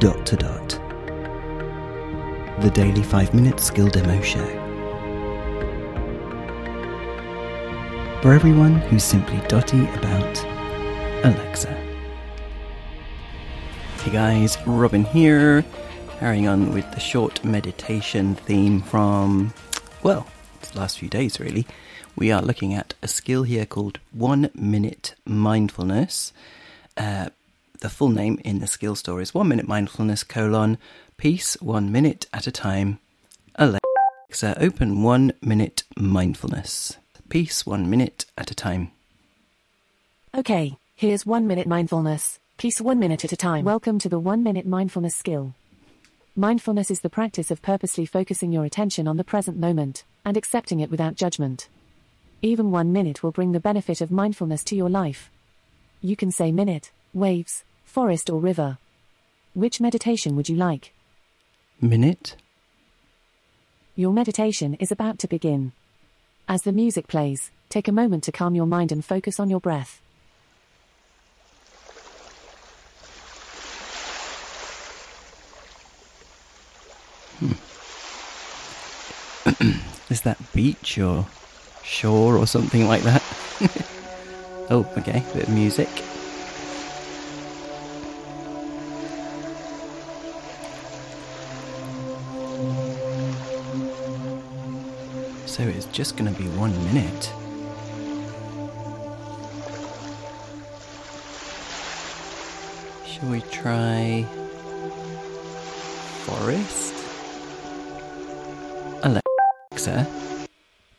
Dot to Dot, the daily 5 minute skill demo show. For everyone who's simply dotty about Alexa. Hey guys, Robin here, carrying on with the short meditation theme from, well, the last few days really. We are looking at a skill here called One Minute Mindfulness. Uh, the full name in the skill store is One Minute Mindfulness colon peace one minute at a time. Alexa, open One Minute Mindfulness. Peace one minute at a time. Okay, here's one minute mindfulness. Peace one minute at a time. Welcome to the one minute mindfulness skill. Mindfulness is the practice of purposely focusing your attention on the present moment and accepting it without judgment. Even one minute will bring the benefit of mindfulness to your life. You can say minute, waves, forest, or river. Which meditation would you like? Minute? Your meditation is about to begin. As the music plays, take a moment to calm your mind and focus on your breath. Hmm. Is that beach or shore or something like that? oh, okay, bit of music. So it's just going to be one minute. Shall we try forest? Alexa,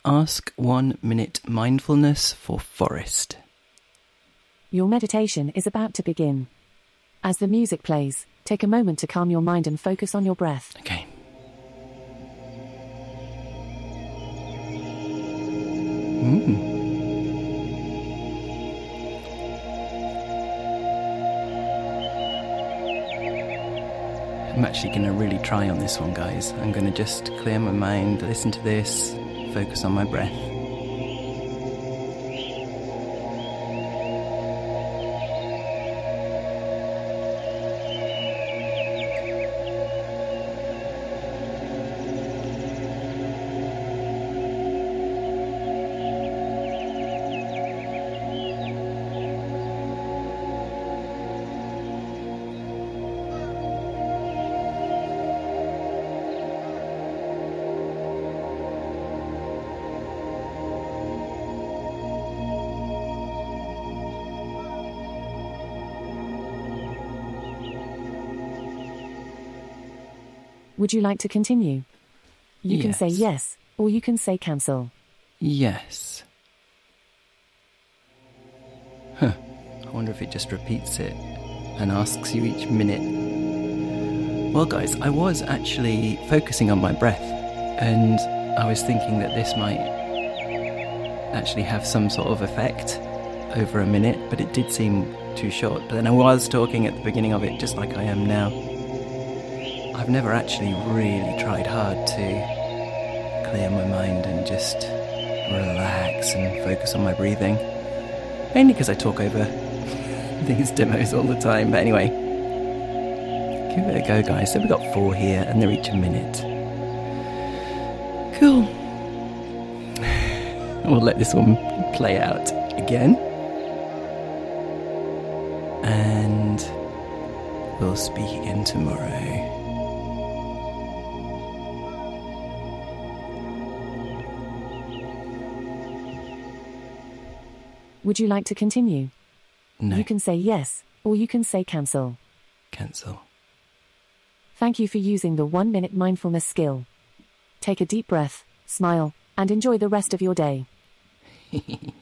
ask one minute mindfulness for forest. Your meditation is about to begin. As the music plays, take a moment to calm your mind and focus on your breath. Okay. Hmm. I'm actually going to really try on this one, guys. I'm going to just clear my mind, listen to this, focus on my breath. Would you like to continue? You can say Yes. yes, or you can say cancel. Yes. Huh. I wonder if it just repeats it and asks you each minute. Well, guys, I was actually focusing on my breath and I was thinking that this might actually have some sort of effect over a minute, but it did seem too short. But then I was talking at the beginning of it just like I am now. I've never actually really tried hard to clear my mind and just relax and focus on my breathing. Mainly because I talk over these demos all the time. But anyway, give it a go, guys. So we've got four here, and they're each a minute. Cool. We'll let this one play out again. And we'll speak again tomorrow. Would you like to continue? No, You can say yes, or you can say cancel. cancel. Thank you for using the one minute mindfulness skill. Take a deep breath, smile, and enjoy the rest of your day.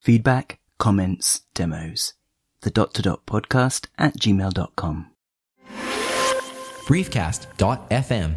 Feedback, comments, demos. The dot to dot podcast at gmail.com. briefcast.fm